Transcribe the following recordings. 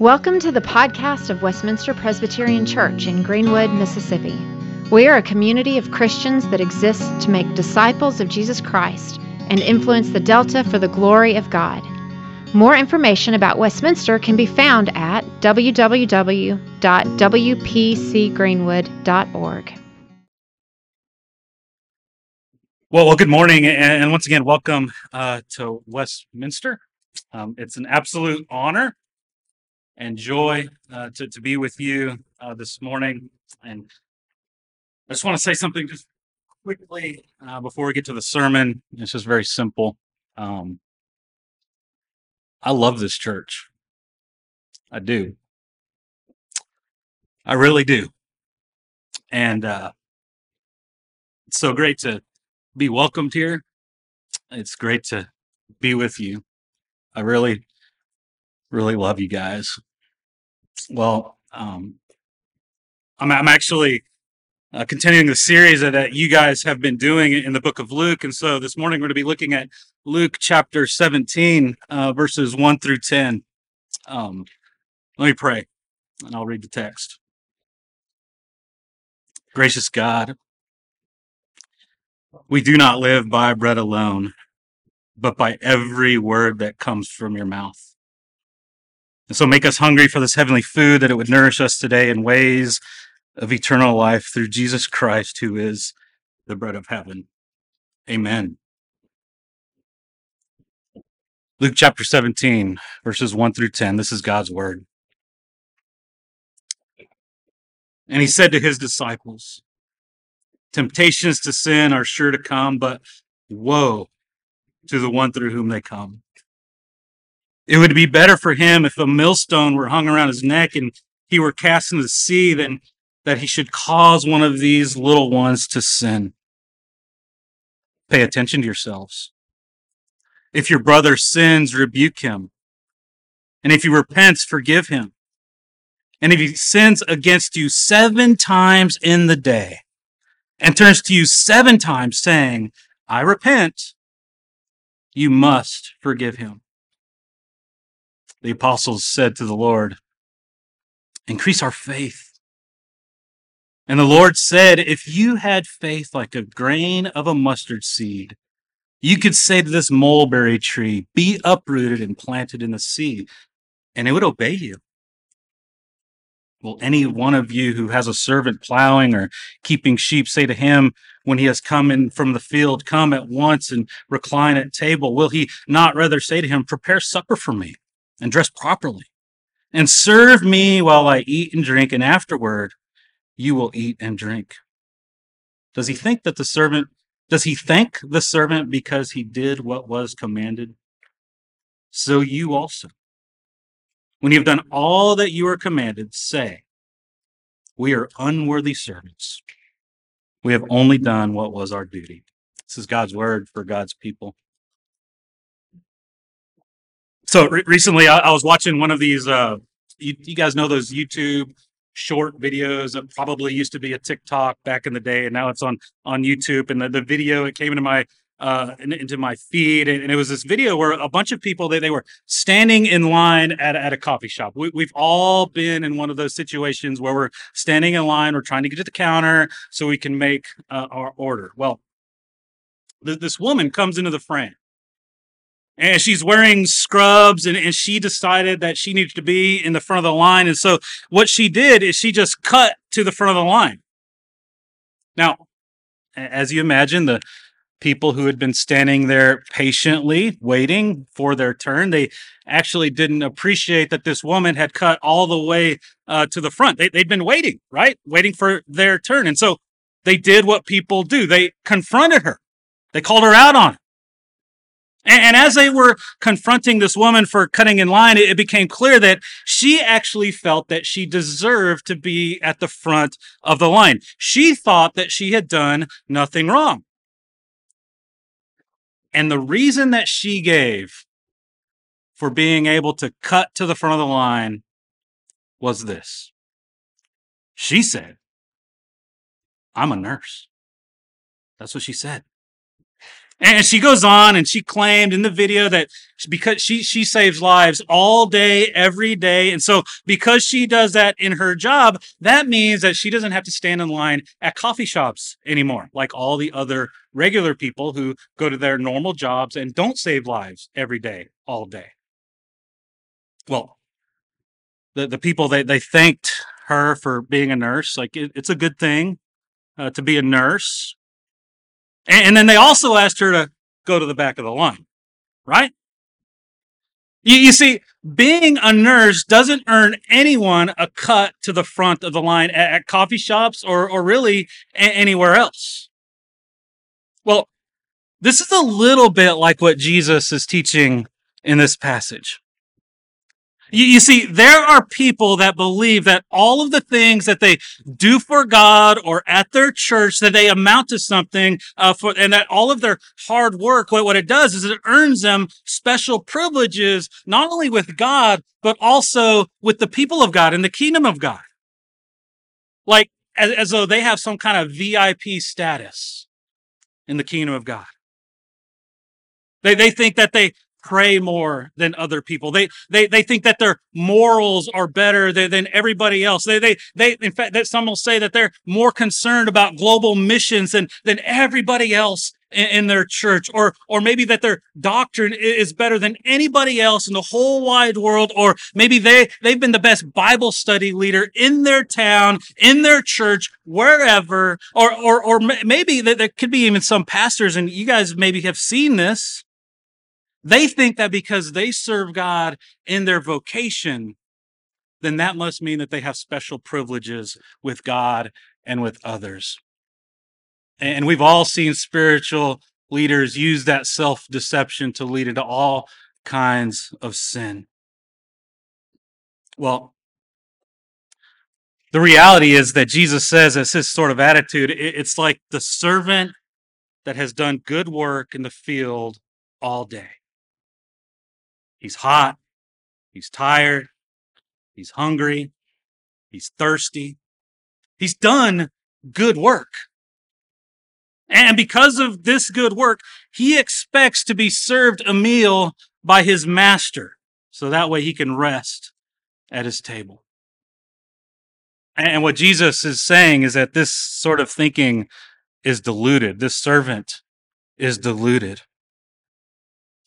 Welcome to the podcast of Westminster Presbyterian Church in Greenwood, Mississippi. We are a community of Christians that exists to make disciples of Jesus Christ and influence the Delta for the glory of God. More information about Westminster can be found at www.wpcgreenwood.org. Well, well, good morning, and once again, welcome uh, to Westminster. Um, it's an absolute honor and joy uh, to, to be with you uh, this morning. And I just want to say something just quickly uh, before we get to the sermon. It's just very simple. Um, I love this church. I do. I really do. And uh, it's so great to be welcomed here. It's great to be with you. I really, really love you guys. Well, um, I'm, I'm actually uh, continuing the series that, you guys have been doing in the book of Luke. And so this morning we're going to be looking at Luke chapter 17, uh, verses 1 through 10. Um, let me pray and I'll read the text. Gracious God, we do not live by bread alone, but by every word that comes from your mouth. And so make us hungry for this heavenly food that it would nourish us today in ways of eternal life through Jesus Christ, who is the bread of heaven. Amen. Luke chapter 17, verses 1 through 10. This is God's word. And he said to his disciples, Temptations to sin are sure to come, but woe to the one through whom they come. It would be better for him if a millstone were hung around his neck and he were cast into the sea than that he should cause one of these little ones to sin. Pay attention to yourselves. If your brother sins, rebuke him. And if he repents, forgive him. And if he sins against you seven times in the day, and turns to you seven times saying, I repent, you must forgive him. The apostles said to the Lord, Increase our faith. And the Lord said, If you had faith like a grain of a mustard seed, you could say to this mulberry tree, Be uprooted and planted in the sea, and it would obey you. Will any one of you who has a servant plowing or keeping sheep say to him when he has come in from the field, Come at once and recline at table? Will he not rather say to him, Prepare supper for me and dress properly and serve me while I eat and drink, and afterward you will eat and drink? Does he think that the servant, does he thank the servant because he did what was commanded? So you also when you have done all that you are commanded, say, We are unworthy servants. We have only done what was our duty. This is God's word for God's people. So re- recently, I-, I, was watching one of these. Uh, you, you guys know those YouTube short videos that probably used to be a TikTok back in the day, and now it's on on YouTube. And the, the video it came into my uh, into my feed, and, it was this video where a bunch of people they, they were standing in line at, at a coffee shop. We, we've all been in one of those situations where we're standing in line, we're trying to get to the counter so we can make uh, our order. Well, th- this woman comes into the frame, and she's wearing scrubs, and, and she decided that she needed to be in the front of the line, and so what she did is she just cut to the front of the line. Now, as you imagine, the people who had been standing there patiently waiting for their turn. They actually didn't appreciate that this woman had cut all the way uh, to the front. They, they'd been waiting, right? Waiting for their turn. And so they did what people do. They confronted her. They called her out on it. And, as they were confronting this woman for cutting in line, it became clear that she actually felt that she deserved to be at the front of the line. She thought that she had done nothing wrong. And the reason that she gave for being able to cut to the front of the line was this. She said, I'm a nurse. That's what she said. And she goes on and she claimed in the video that because she she saves lives all day every day. And so because she does that in her job that means that she doesn't have to stand in line at coffee shops anymore like all the other regular people who go to their normal jobs and don't save lives every day all day. Well the, the people they, they thanked her for being a nurse. Like it, it's a good thing uh, to be a nurse and, then they also asked her to go to the back of the line, right? You, you see, being a nurse doesn't earn anyone a cut to the front of the line at, at coffee shops or, or really a- anywhere else. Well, this is a little bit like what Jesus is teaching in this passage. You, you, see, there are people that believe that all of the things that they do for God or at their church, that they amount to something, uh, for, and that all of their hard work, what, what it does is it earns them special privileges, not only with God, but also with the people of God and the kingdom of God. Like, as, as though they have some kind of VIP status in the kingdom of God. They, they think that they pray more than other people. They they they think that their morals are better than, than everybody else. They they they in fact that some will say that they're more concerned about global missions than than everybody else in, in their church, or or maybe that their doctrine is better than anybody else in the whole wide world, or maybe they they've been the best Bible study leader in their town, in their church, wherever, or or or maybe there could be even some pastors, and you guys maybe have seen this they think that because they serve God in their vocation, then that must mean that they have special privileges with God and with others. And we've all seen spiritual leaders use that self deception to lead into all kinds of sin. Well, the reality is that Jesus says, as his sort of attitude, it's like the servant that has done good work in the field all day. He's hot. He's tired. He's hungry. He's thirsty. He's done good work. And because of this good work, he expects to be served a meal by his master. So that way he can rest at his table. And what Jesus is saying is that this sort of thinking is deluded. This servant is diluted.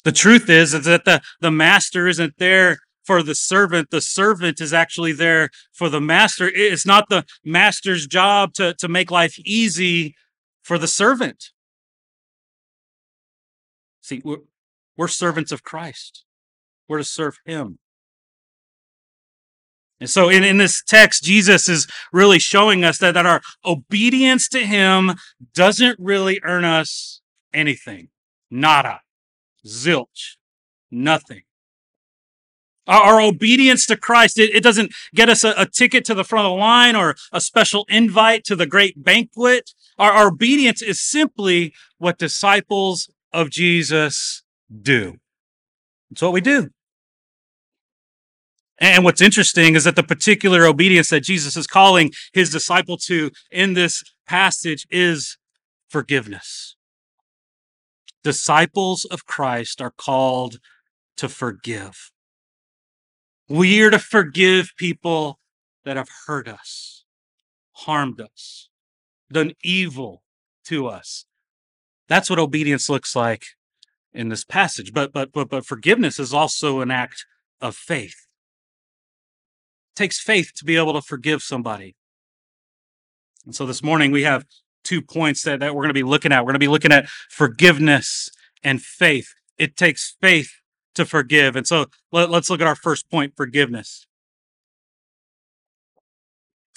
The truth is, is that the, the master isn't there for the servant. The servant is actually there for the master. It's not the master's job to, to make life easy for the servant. See, we're, we're servants of Christ. We're to serve him. And so in, in this text, Jesus is really showing us that, that our obedience to him doesn't really earn us anything. Nada. Zilch. Nothing. Our, our obedience to Christ, it, it doesn't get us a, a, ticket to the front of the line or a special invite to the great banquet. Our, our obedience is simply what disciples of Jesus do. It's what we do. And what's interesting is that the particular obedience that Jesus is calling his disciple to in this passage is forgiveness. Disciples of Christ are called to forgive. We are to forgive people that have hurt us, harmed us, done evil to us. That's what obedience looks like in this passage. But but but but forgiveness is also an act of faith. It takes faith to be able to forgive somebody. And so this morning we have two points that, that we're going to be looking at. We're going to be looking at forgiveness and faith. It takes faith to forgive. And so let, us look at our first point forgiveness.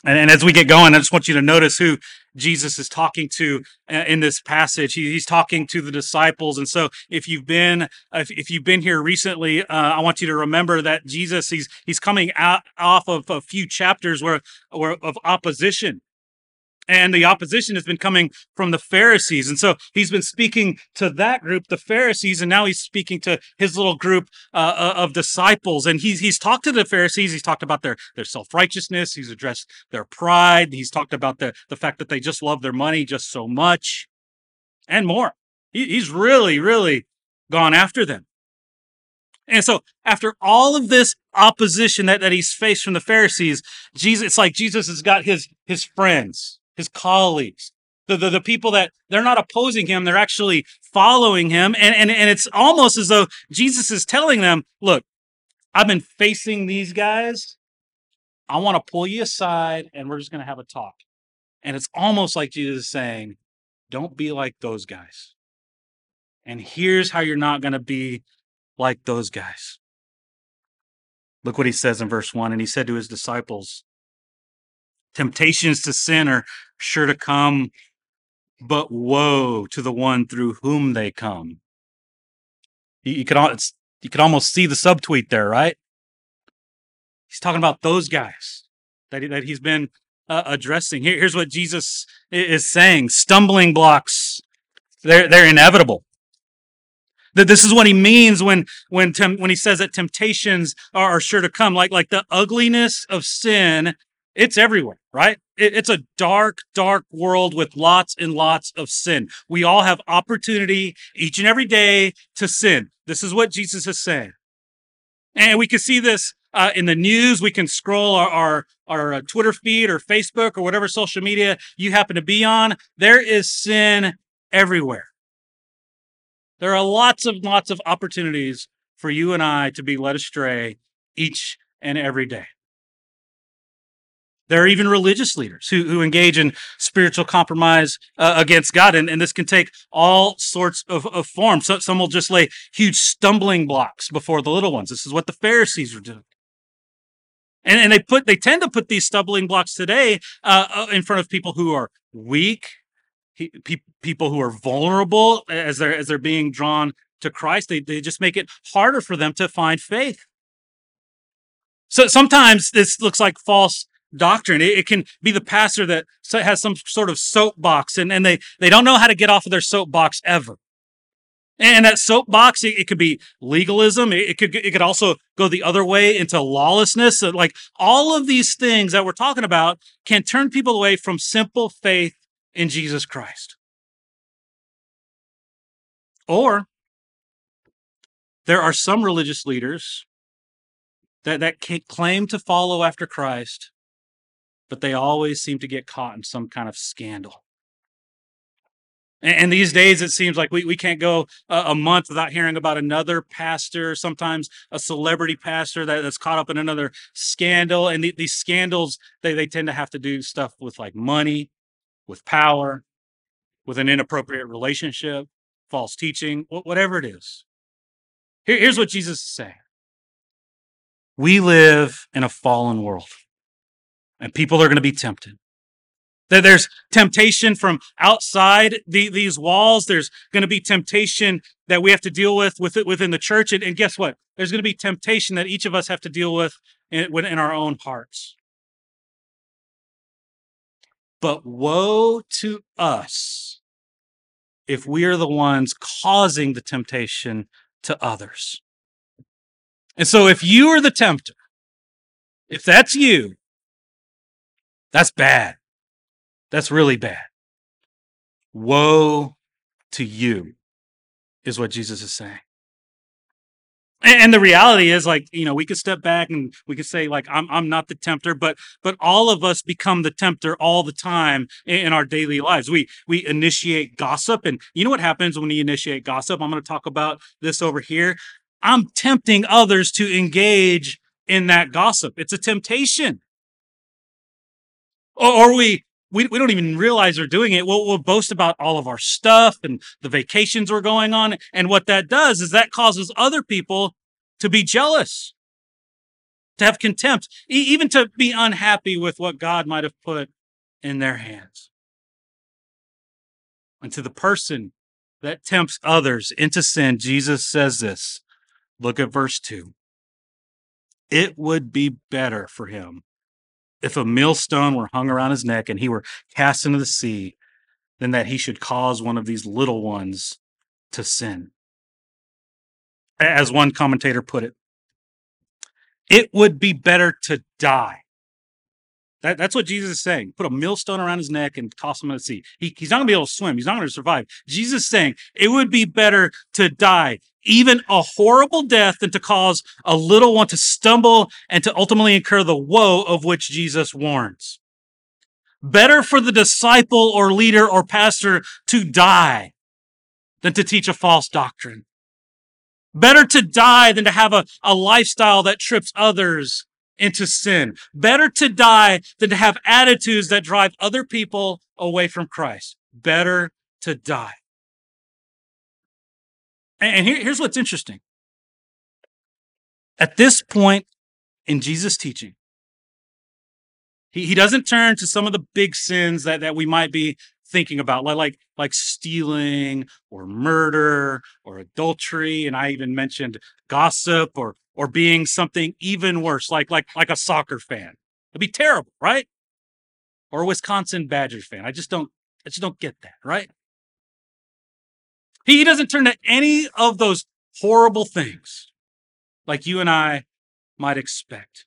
And, and, as we get going, I just want you to notice who Jesus is talking to uh, in this passage. He, he's talking to the disciples. And so if you've been, if, if you've been here recently, uh, I want you to remember that Jesus, he's, he's coming out off of a few chapters where, where of opposition and the opposition has been coming from the Pharisees. And so he's been speaking to that group, the Pharisees, and now he's speaking to his little group uh, uh of disciples. And he's he's talked to the Pharisees. He's talked about their their self righteousness. He's addressed their pride. He's talked about the the fact that they just love their money just so much, and more. He, he's really, really gone after them. And so after all of this opposition that, that he's faced from the Pharisees, Jesus, it's like Jesus has got his, his friends, his colleagues, the, the, the people that they're not opposing him, they're actually following him. And, and, and it's almost as though Jesus is telling them, look, I've been facing these guys. I want to pull you aside and we're just going to have a talk. And it's almost like Jesus is saying, don't be like those guys. And here's how you're not going to be like those guys. Look what he says in verse 1. And he said to his disciples, Temptations to sin are sure to come, but woe to the one through whom they come. You, you could, you could almost see the subtweet there, right? He's talking about those guys that, he, that he's been uh, addressing. Here, here's what Jesus is saying stumbling blocks, they're, they're inevitable. That this is what he means when when tem- when he says that temptations are, are, sure to come, like like the ugliness of sin. It's everywhere, right? It's a dark, dark world with lots and lots of sin. We all have opportunity each and every day to sin. This is what Jesus is saying, and we can see this uh, in the news. We can scroll our, our, our uh, Twitter feed or Facebook or whatever social media you happen to be on. There is sin everywhere. There are lots of lots of opportunities for you and I to be led astray each and every day. There are even religious leaders who, who engage in spiritual compromise uh, against God, and, and this can take all sorts of, of forms. So, some will just lay huge stumbling blocks before the little ones. This is what the Pharisees were doing. And, and they put they tend to put these stumbling blocks today uh, uh in front of people who are weak pe- people who are vulnerable as they're as they're being drawn to Christ. They they just make it harder for them to find faith. So sometimes this looks like false doctrine. It, it, can be the pastor that has some sort of soapbox and, and they, they don't know how to get off of their soapbox ever. And that soapbox, it, it could be legalism. It, it, could it could also go the other way into lawlessness. So like all of these things that we're talking about can turn people away from simple faith in Jesus Christ. Or there are some religious leaders that, that claim to follow after Christ, but they always seem to get caught in some kind of scandal. And, these days, it seems like we, we can't go a, a, month without hearing about another pastor, sometimes a celebrity pastor that, that's caught up in another scandal. And the, these scandals, they, they tend to have to do stuff with like money with power, with an inappropriate relationship, false teaching, whatever it is. here's what Jesus is saying We live in a fallen world, and people are going to be tempted. There's temptation from outside the, these walls. There's going to be temptation that we have to deal with, with within the church. And, and guess what? There's going to be temptation that each of us have to deal with in, in our own hearts. But woe to us if we are the ones causing the temptation to others. And so, if you are the tempter, if that's you, that's bad. That's really bad. Woe to you, is what Jesus is saying. And the reality is like you know we could step back and we could say like i'm i'm not the tempter but but all of us become the tempter all the time in, our daily lives. We we initiate gossip and you know what happens when you initiate gossip? I'm going to talk about this over here. I'm tempting others to engage in that gossip. It's a temptation or, we we, we don't even realize they're doing it. We'll, we'll boast about all of our stuff and the vacations we're going on. And what that does is that causes other people to be jealous, to have contempt, e- even to be unhappy with what God might have put in their hands. And to the person that tempts others into sin, Jesus says this. Look at verse 2. It would be better for him if a millstone were hung around his neck and he were cast into the sea, than that he should cause one of these little ones to sin. As one commentator put it, it would be better to die That, that's what Jesus is saying. Put a millstone around his neck and toss him in the sea. He, he's not going to be able to swim. He's not going to survive. Jesus is saying it would be better to die, even a horrible death, than to cause a little one to stumble and to ultimately incur the woe of which Jesus warns. Better for the disciple or leader or pastor to die than to teach a false doctrine. Better to die than to have a, a lifestyle that trips others into sin. Better to die than to have attitudes that drive other people away from Christ. Better to die. And here, here's what's interesting. At this point in Jesus' teaching, he, he doesn't turn to some of the big sins that, that we might be thinking about, like, like, like stealing or murder or adultery. And I even mentioned gossip or or being something even worse, like like like a soccer fan. It'd be terrible, right? Or a Wisconsin Badgers fan. I just don't I just don't get that, right? He doesn't turn to any of those horrible things like you and I might expect.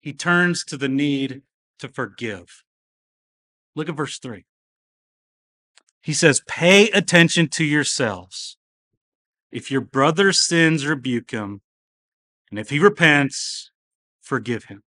He turns to the need to forgive. Look at verse 3. He says, Pay attention to yourselves if your brother sins, rebuke him. And if he repents, forgive him.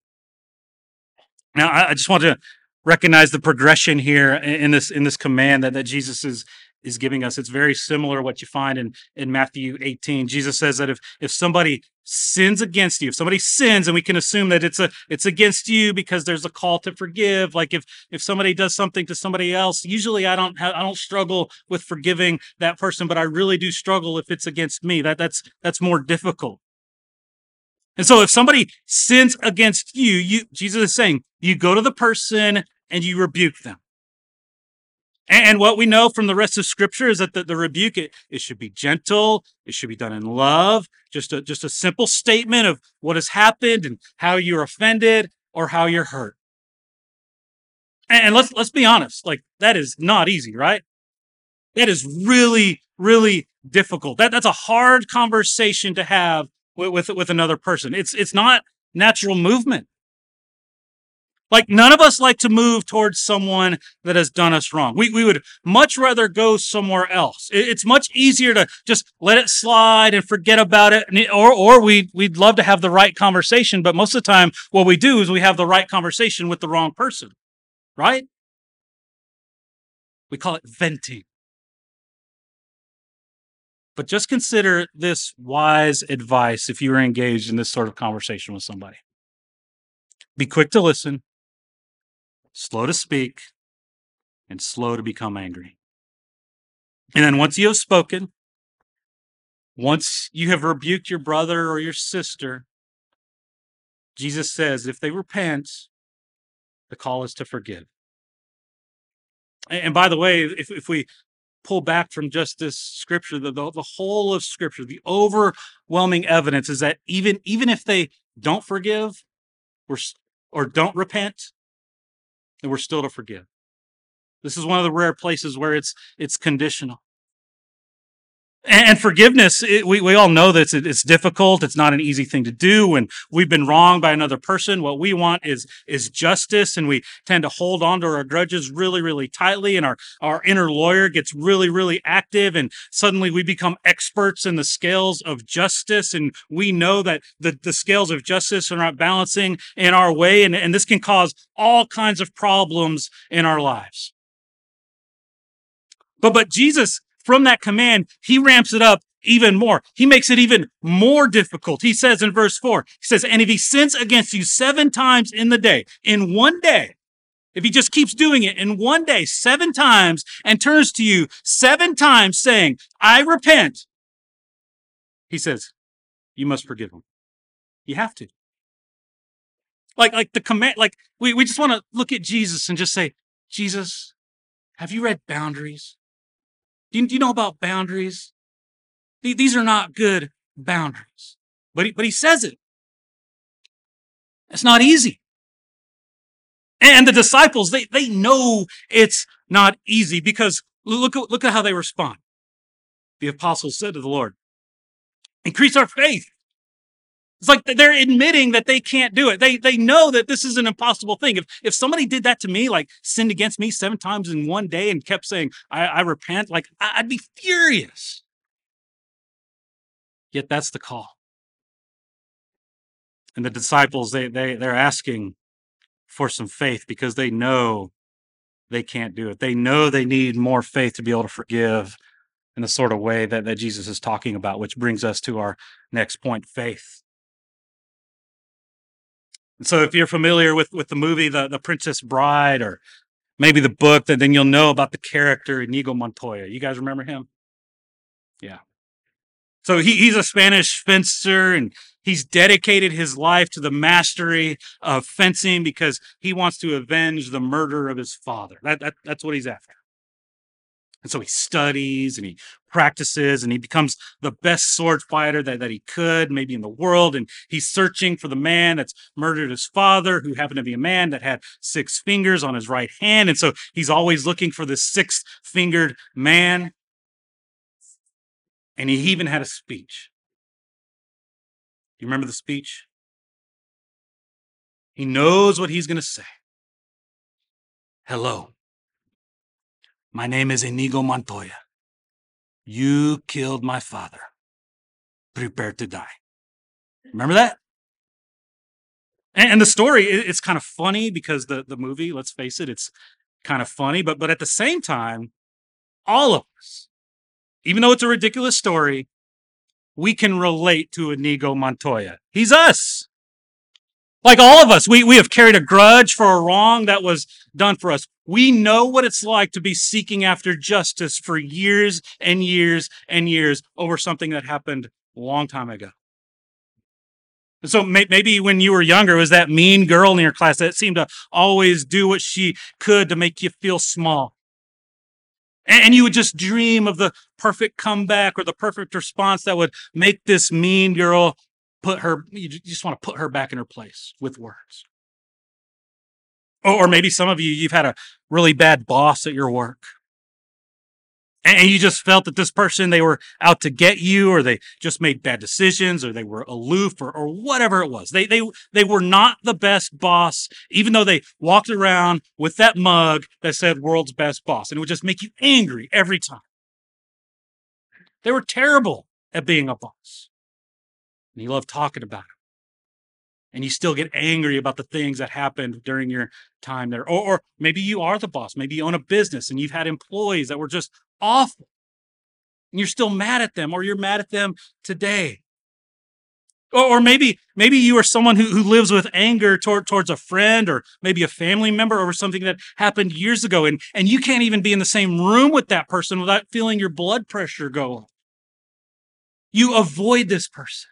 Now, I just want to recognize the progression here in this in this command that, that Jesus is is giving us. It's very similar what you find in, in Matthew 18. Jesus says that if, if somebody sins against you, if somebody sins, and we can assume that it's a it's against you because there's a call to forgive. Like if if somebody does something to somebody else, usually I don't have, I don't struggle with forgiving that person, but I really do struggle if it's against me. That that's that's more difficult. And so if somebody sins against you, you Jesus is saying, you go to the person and you rebuke them. And what we know from the rest of scripture is that the, the rebuke, it, it should be gentle. It should be done in love. Just a, just a simple statement of what has happened and how you're offended or how you're hurt. And let's, let's be honest. Like that is not easy, right? That is really, really difficult. That, that's a hard conversation to have with, with, with another person. It's, it's not natural movement. Like none of us like to move towards someone that has done us wrong. We, we would much rather go somewhere else. It, it's much easier to just let it slide and forget about it. Or, or we, we'd love to have the right conversation, but most of the time what we do is we have the right conversation with the wrong person, right? We call it venting. But just consider this wise advice if you are engaged in this sort of conversation with somebody. Be quick to listen, slow to speak, and slow to become angry. And then once you have spoken, once you have rebuked your brother or your sister, Jesus says if they repent, the call is to forgive. And by the way, if, if we pull back from just this scripture, the, the, the whole of scripture, the overwhelming evidence is that even, even if they don't forgive or, or don't repent, and we're still to forgive. This is one of the rare places where it's it's conditional. And forgiveness, it, we, we all know that it's, it's difficult. It's not an easy thing to do. When we've been wronged by another person, what we want is, is justice. And we tend to hold on to our grudges really, really tightly. And our, our inner lawyer gets really, really active. And suddenly we become experts in the scales of justice. And we know that the, the scales of justice are not balancing in our way. And, and this can cause all kinds of problems in our lives. But, but Jesus from that command, he ramps it up even more. He makes it even more difficult. He says in verse four, he says, and if he sins against you seven times in the day, in one day, if he just keeps doing it in one day, seven times, and turns to you seven times saying, I repent, he says, you must forgive him. You have to. Like, like the command, like we, we just want to look at Jesus and just say, Jesus, have you read boundaries? Do you, do you know about boundaries? These are not good boundaries. But he, but he says it. It's not easy. And the disciples, they, they know it's not easy because look look at how they respond. The apostles said to the Lord, increase our faith. It's like they're admitting that they can't do it. They they know that this is an impossible thing. If if somebody did that to me, like sinned against me seven times in one day and kept saying, I, I repent, like I'd be furious. Yet that's the call. And the disciples, they they they're asking for some faith because they know they can't do it. They know they need more faith to be able to forgive in the sort of way that, that Jesus is talking about, which brings us to our next point faith. So if you're familiar with, with the movie the, the Princess Bride or maybe the book, then, then you'll know about the character Inigo Montoya. You guys remember him? Yeah. So he, he's a Spanish fencer and he's dedicated his life to the mastery of fencing because he wants to avenge the murder of his father. That, that, that's what he's after. And so he studies and he practices and he becomes the best sword fighter that, that he could, maybe in the world. And he's searching for the man that's murdered his father, who happened to be a man that had six fingers on his right hand. And so he's always looking for the six fingered man. And he even had a speech. You remember the speech? He knows what he's going to say. Hello. My name is Inigo Montoya. You killed my father. Prepare to die. Remember that? And, the story, it's kind of funny because the, the movie, let's face it, it's kind of funny, but but at the same time, all of us, even though it's a ridiculous story, we can relate to Inigo Montoya. He's us. Like all of us, we, we have carried a grudge for a wrong that was done for us. We know what it's like to be seeking after justice for years and years and years over something that happened a long time ago. And so maybe when you were younger, was that mean girl in your class that seemed to always do what she could to make you feel small. And you would just dream of the perfect comeback or the perfect response that would make this mean girl put her, you just want to put her back in her place with words. Oh, or maybe some of you, you've had a really bad boss at your work. And you just felt that this person they were out to get you or they just made bad decisions or they were aloof or, or whatever it was. They, they they were not the best boss even though they walked around with that mug that said world's best boss and it would just make you angry every time. They were terrible at being a boss. And you love talking about it and you still get angry about the things that happened during your time there. Or, or, maybe you are the boss. Maybe you own a business and you've had employees that were just awful. And you're still mad at them, or you're mad at them today. Or, or maybe maybe you are someone who, who lives with anger toward, towards a friend or maybe a family member over something that happened years ago, and, and you can't even be in the same room with that person without feeling your blood pressure go up. You avoid this person.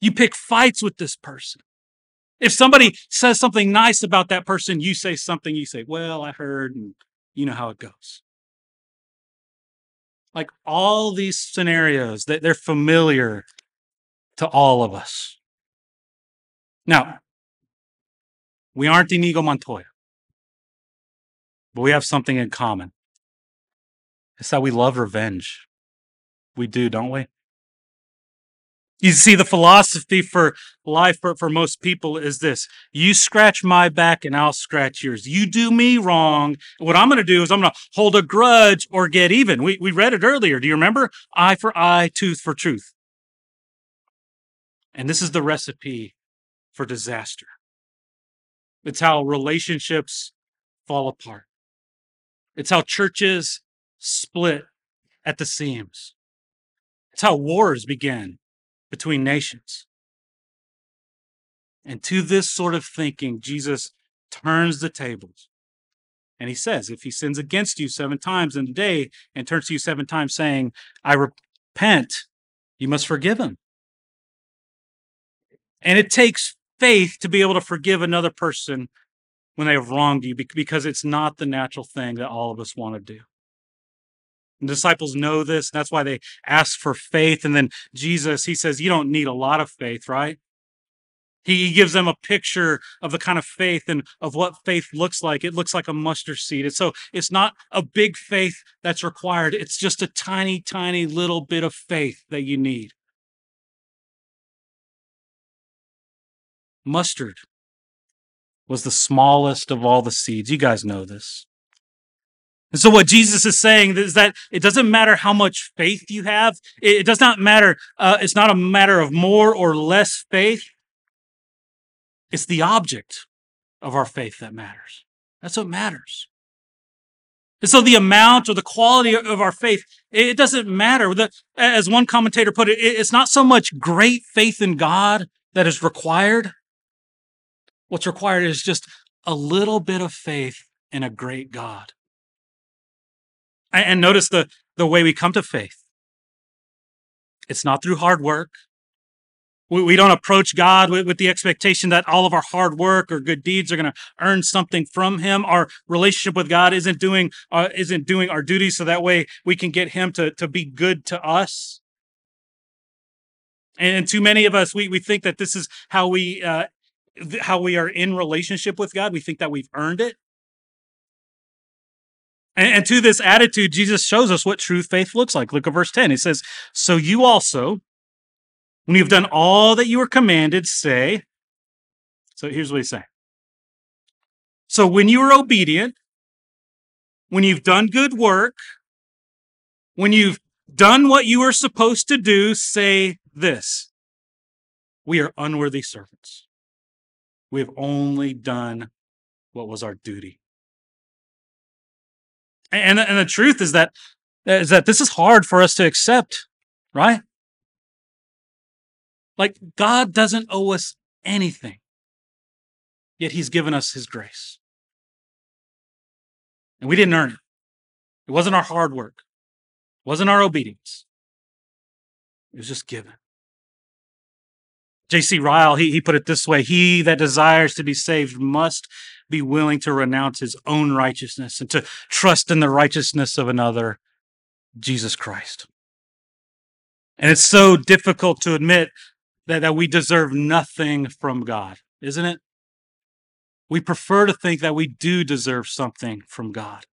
You pick fights with this person. If somebody says something nice about that person, you say something, you say, Well, I heard, and you know how it goes. Like all these scenarios, they're familiar to all of us. Now, we aren't Inigo Montoya, but we have something in common. It's that we love revenge. We do, don't we? You see, the philosophy for life for, for most people is this you scratch my back and I'll scratch yours. You do me wrong. What I'm going to do is I'm going to hold a grudge or get even. We, we read it earlier. Do you remember? Eye for eye, tooth for tooth. And this is the recipe for disaster. It's how relationships fall apart, it's how churches split at the seams, it's how wars begin between nations. And to this sort of thinking, Jesus turns the tables. And he says, if he sins against you seven times in a day and turns to you seven times saying, I repent, you must forgive him. And it takes faith to be able to forgive another person when they have wronged you because it's not the natural thing that all of us want to do. And disciples know this. That's why they ask for faith. And then Jesus, he says, You don't need a lot of faith, right? He gives them a picture of the kind of faith and of what faith looks like. It looks like a mustard seed. And so it's not a big faith that's required. It's just a tiny, tiny little bit of faith that you need. mustard was the smallest of all the seeds. You guys know this. And so, what Jesus is saying is that it doesn't matter how much faith you have. It does not matter. Uh, it's not a matter of more or less faith. It's the object of our faith that matters. That's what matters. And so, the amount or the quality of our faith, it doesn't matter. as one commentator put it, it's not so much great faith in God that is required. What's required is just a little bit of faith in a great God. And notice the, the way we come to faith. It's not through hard work. We, we don't approach God with, with the expectation that all of our hard work or good deeds are going to earn something from Him. Our relationship with God isn't doing uh, isn't doing our duty, so that way we can get Him to to be good to us. And too many of us, we we think that this is how we uh, how we are in relationship with God. We think that we've earned it. And, and to this attitude, Jesus shows us what true faith looks like. Look at verse 10. He says, So you also, when you've done all that you were commanded, say, so here's what he's saying. So when you are obedient, when you've done good work, when you've done what you are supposed to do, say this We are unworthy servants. We have only done what was our duty. And, and the truth is that is that this is hard for us to accept, right? Like God doesn't owe us anything. Yet he's given us his grace. And we didn't earn it. It wasn't our hard work. It wasn't our obedience. It was just given. J.C. Ryle, he, he put it this way He that desires to be saved must be willing to renounce his own righteousness and to trust in the righteousness of another, Jesus Christ. And it's so difficult to admit that, that we deserve nothing from God, isn't it? We prefer to think that we do deserve something from God.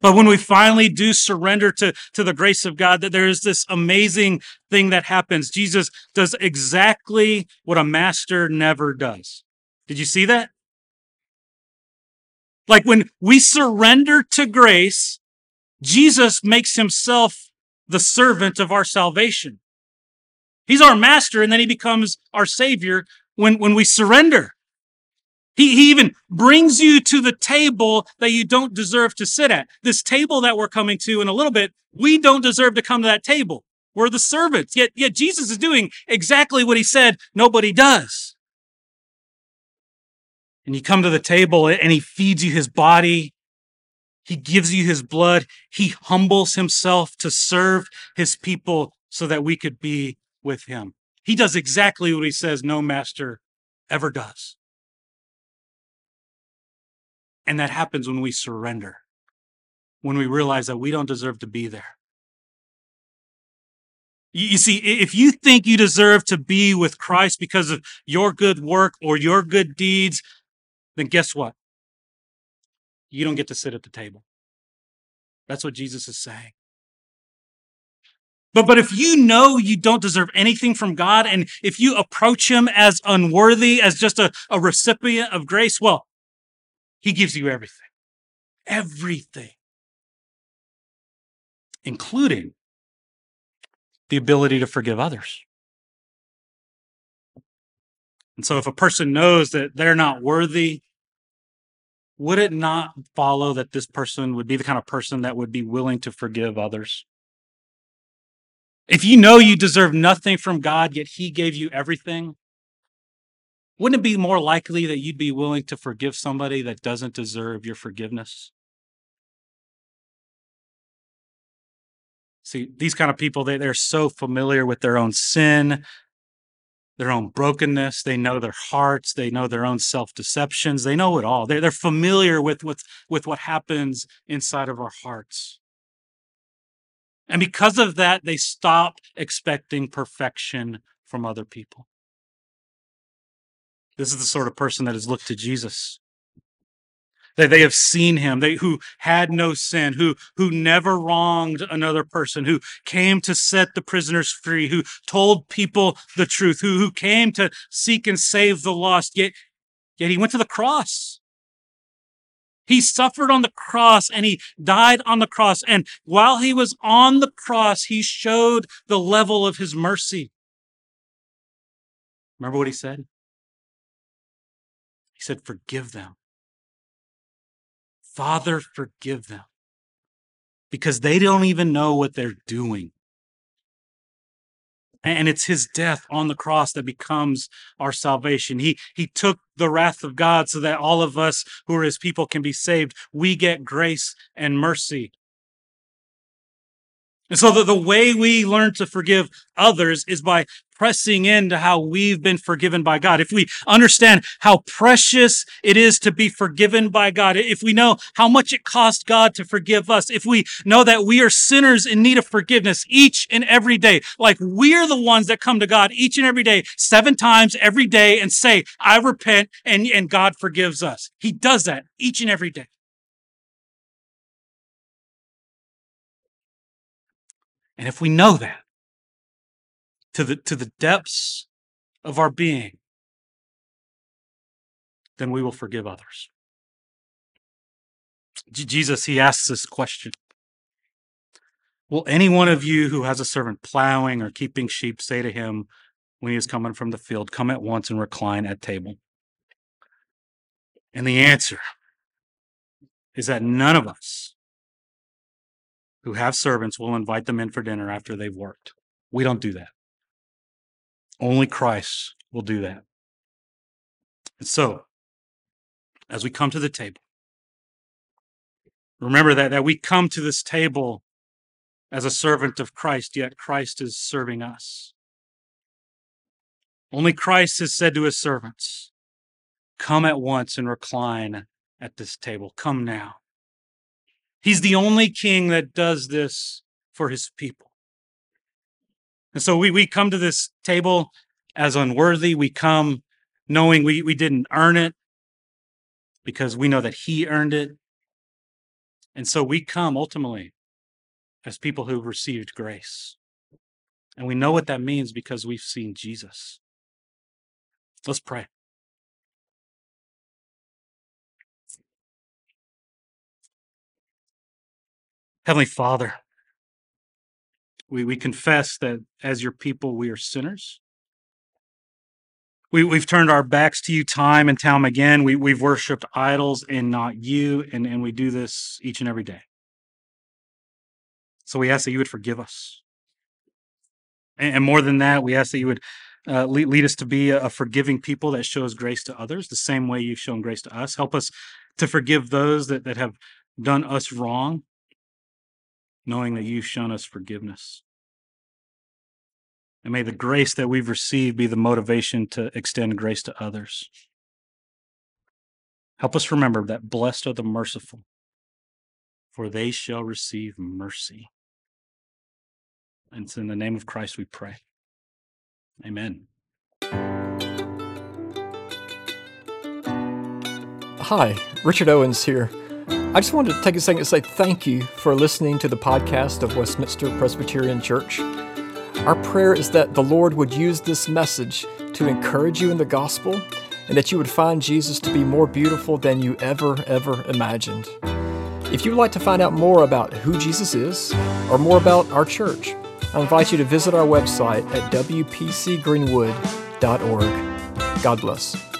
But when we finally do surrender to, to the grace of God, that there is this amazing thing that happens. Jesus does exactly what a master never does. Did you see that? Like when we surrender to grace, Jesus makes himself the servant of our salvation. He's our master, and then he becomes our savior when, when we surrender. He, he even brings you to the table that you don't deserve to sit at. This table that we're coming to in a little bit, we don't deserve to come to that table. We're the servants. Yet, yet Jesus is doing exactly what he said nobody does. And you come to the table and he feeds you his body. He gives you his blood. He humbles himself to serve his people so that we could be with him. He does exactly what he says no master ever does. And that happens when we surrender, when we realize that we don't deserve to be there. You see, if you think you deserve to be with Christ because of your good work or your good deeds, then guess what? You don't get to sit at the table. That's what Jesus is saying. But, but if you know you don't deserve anything from God, and if you approach Him as unworthy, as just a, a recipient of grace, well, he gives you everything. Everything. Including the ability to forgive others. And so, if a person knows that they're not worthy, would it not follow that this person would be the kind of person that would be willing to forgive others? If you know you deserve nothing from God, yet He gave you everything, wouldn't it be more likely that you'd be willing to forgive somebody that doesn't deserve your forgiveness? See, these kind of people, they, they're so familiar with their own sin, their own brokenness. They know their hearts. They know their own self deceptions. They know it all. They're, they're familiar with, with, with what happens inside of our hearts. And because of that, they stop expecting perfection from other people. This is the sort of person that has looked to Jesus. That they have seen him, they who had no sin, who who never wronged another person, who came to set the prisoners free, who told people the truth, who who came to seek and save the lost. Yet yet he went to the cross. He suffered on the cross and he died on the cross. And while he was on the cross, he showed the level of his mercy. Remember what he said? He said, Forgive them. Father, forgive them. Because they don't even know what they're doing. And it's his death on the cross that becomes our salvation. He, he took the wrath of God so that all of us who are his people can be saved. We get grace and mercy. And so the, the way we learn to forgive others is by pressing into how we've been forgiven by God. If we understand how precious it is to be forgiven by God, if we know how much it cost God to forgive us, if we know that we are sinners in need of forgiveness each and every day, like we're the ones that come to God each and every day, seven times every day and say, I repent and, and God forgives us. He does that each and every day. And if we know that to the, to the depths of our being, then we will forgive others. J- Jesus, he asks this question Will any one of you who has a servant plowing or keeping sheep say to him when he is coming from the field, Come at once and recline at table? And the answer is that none of us who have servants will invite them in for dinner after they've worked. We don't do that. Only Christ will do that. And so, as we come to the table, remember that, that we come to this table as a servant of Christ, yet Christ is serving us. Only Christ has said to his servants, Come at once and recline at this table. Come now. He's the only king that does this for his people. And so we, we come to this table as unworthy. We come knowing we, we didn't earn it because we know that he earned it. And so we come ultimately as people who've received grace. And we know what that means because we've seen Jesus. Let's pray. Heavenly Father, we, we confess that as your people, we are sinners. We, we've turned our backs to you time and time again. We, we've worshiped idols and not you, and, and we do this each and every day. So we ask that you would forgive us. And, and more than that, we ask that you would uh, lead, lead, us to be a, a forgiving people that shows grace to others the same way you've shown grace to us. Help us to forgive those that, that have done us wrong knowing that you've shown us forgiveness. And may the grace that we've received be the motivation to extend grace to others. Help us remember that blessed are the merciful, for they shall receive mercy. And it's in the name of Christ we pray. Amen. Hi, Richard Owens here. I just wanted to take a second to say thank you for listening to the podcast of Westminster Presbyterian Church. Our prayer is that the Lord would use this message to encourage you in the gospel and that you would find Jesus to be more beautiful than you ever, ever imagined. If you'd like to find out more about who Jesus is or more about our church, I invite you to visit our website at wpcgreenwood.org. God bless.